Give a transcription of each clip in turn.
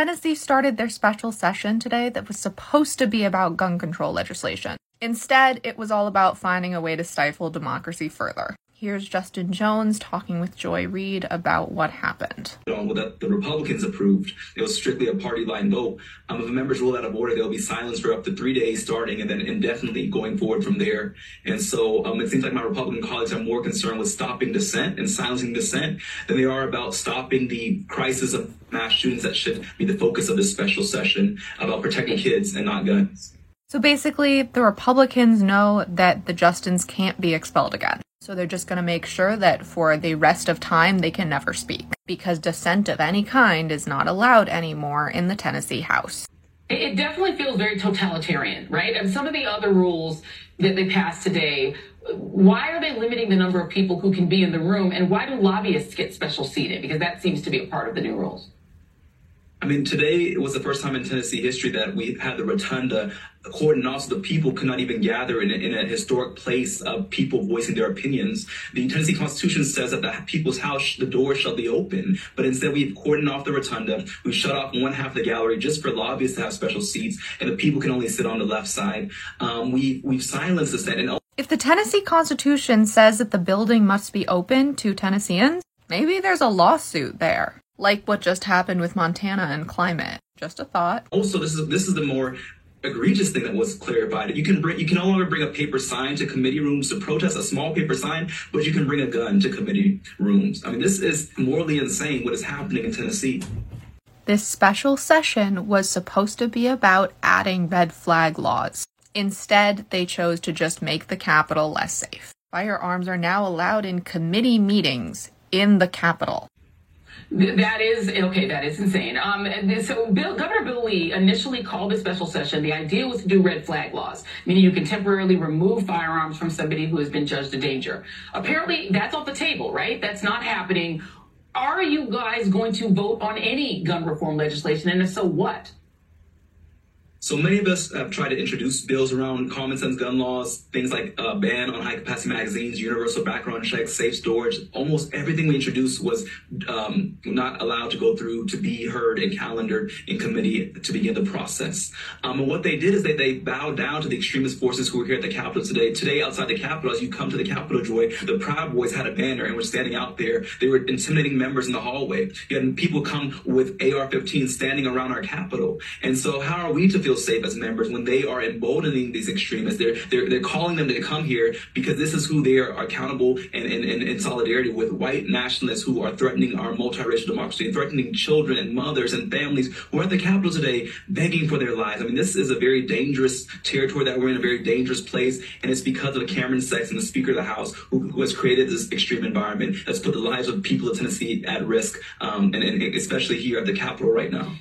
Tennessee started their special session today that was supposed to be about gun control legislation. Instead, it was all about finding a way to stifle democracy further. Here's Justin Jones talking with Joy Reid about what happened. that the Republicans approved. It was strictly a party line vote. Um, if a member's ruled out of order, they'll be silenced for up to three days starting and then indefinitely going forward from there. And so um, it seems like my Republican colleagues are more concerned with stopping dissent and silencing dissent than they are about stopping the crisis of mass shootings that should be the focus of this special session about protecting kids and not guns. So basically, the Republicans know that the Justins can't be expelled again. So they're just going to make sure that for the rest of time they can never speak because dissent of any kind is not allowed anymore in the Tennessee House. It definitely feels very totalitarian, right? And some of the other rules that they passed today, why are they limiting the number of people who can be in the room and why do lobbyists get special seating? Because that seems to be a part of the new rules. I mean, today it was the first time in Tennessee history that we had the rotunda cordoned off so the people could not even gather in a, in a historic place of people voicing their opinions. The Tennessee Constitution says that the people's house, the door shall be open, but instead we've cordoned off the rotunda. We've shut off one half of the gallery just for lobbyists to have special seats, and the people can only sit on the left side. Um, we, we've silenced the Senate. If the Tennessee Constitution says that the building must be open to Tennesseans, maybe there's a lawsuit there like what just happened with Montana and climate. Just a thought. Also, this is this is the more egregious thing that was clarified. You can bring you can no longer bring a paper sign to committee rooms to protest a small paper sign, but you can bring a gun to committee rooms. I mean, this is morally insane what is happening in Tennessee. This special session was supposed to be about adding red flag laws. Instead, they chose to just make the Capitol less safe. Firearms are now allowed in committee meetings in the Capitol. That is okay. That is insane. Um, so Bill, Governor Bill Lee initially called a special session. The idea was to do red flag laws, meaning you can temporarily remove firearms from somebody who has been judged a danger. Apparently, that's off the table, right? That's not happening. Are you guys going to vote on any gun reform legislation? And if so, what? So many of us have tried to introduce bills around common sense gun laws, things like a ban on high capacity magazines, universal background checks, safe storage. Almost everything we introduced was um, not allowed to go through to be heard and calendared in committee to begin the process. Um, and what they did is that they bowed down to the extremist forces who were here at the Capitol today. Today, outside the Capitol, as you come to the Capitol, Joy, the Proud Boys had a banner and were standing out there. They were intimidating members in the hallway. You had people come with AR-15 standing around our Capitol. And so, how are we to feel? Feel safe as members when they are emboldening these extremists. They're they're they're calling them to come here because this is who they are accountable and in, solidarity with white nationalists who are threatening our multiracial democracy and threatening children and mothers and families who are at the Capitol today begging for their lives. I mean, this is a very dangerous territory that we're in, a very dangerous place, and it's because of Cameron Sexton, the Speaker of the House, who, who has created this extreme environment that's put the lives of people of Tennessee at risk, um, and, and especially here at the Capitol right now.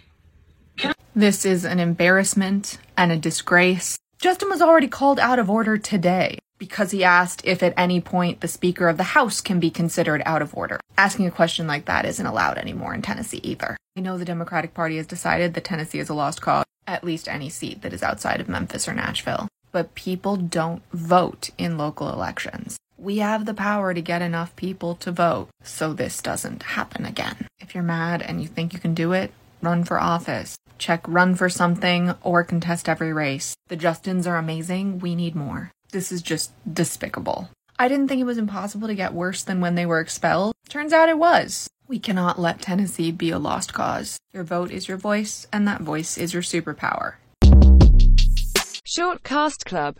This is an embarrassment and a disgrace. Justin was already called out of order today because he asked if at any point the Speaker of the House can be considered out of order. Asking a question like that isn't allowed anymore in Tennessee either. I know the Democratic Party has decided that Tennessee is a lost cause, at least any seat that is outside of Memphis or Nashville. But people don't vote in local elections. We have the power to get enough people to vote so this doesn't happen again. If you're mad and you think you can do it, run for office check run for something, or contest every race. The Justins are amazing. We need more. This is just despicable. I didn't think it was impossible to get worse than when they were expelled. Turns out it was. We cannot let Tennessee be a lost cause. Your vote is your voice, and that voice is your superpower. Short Cast Club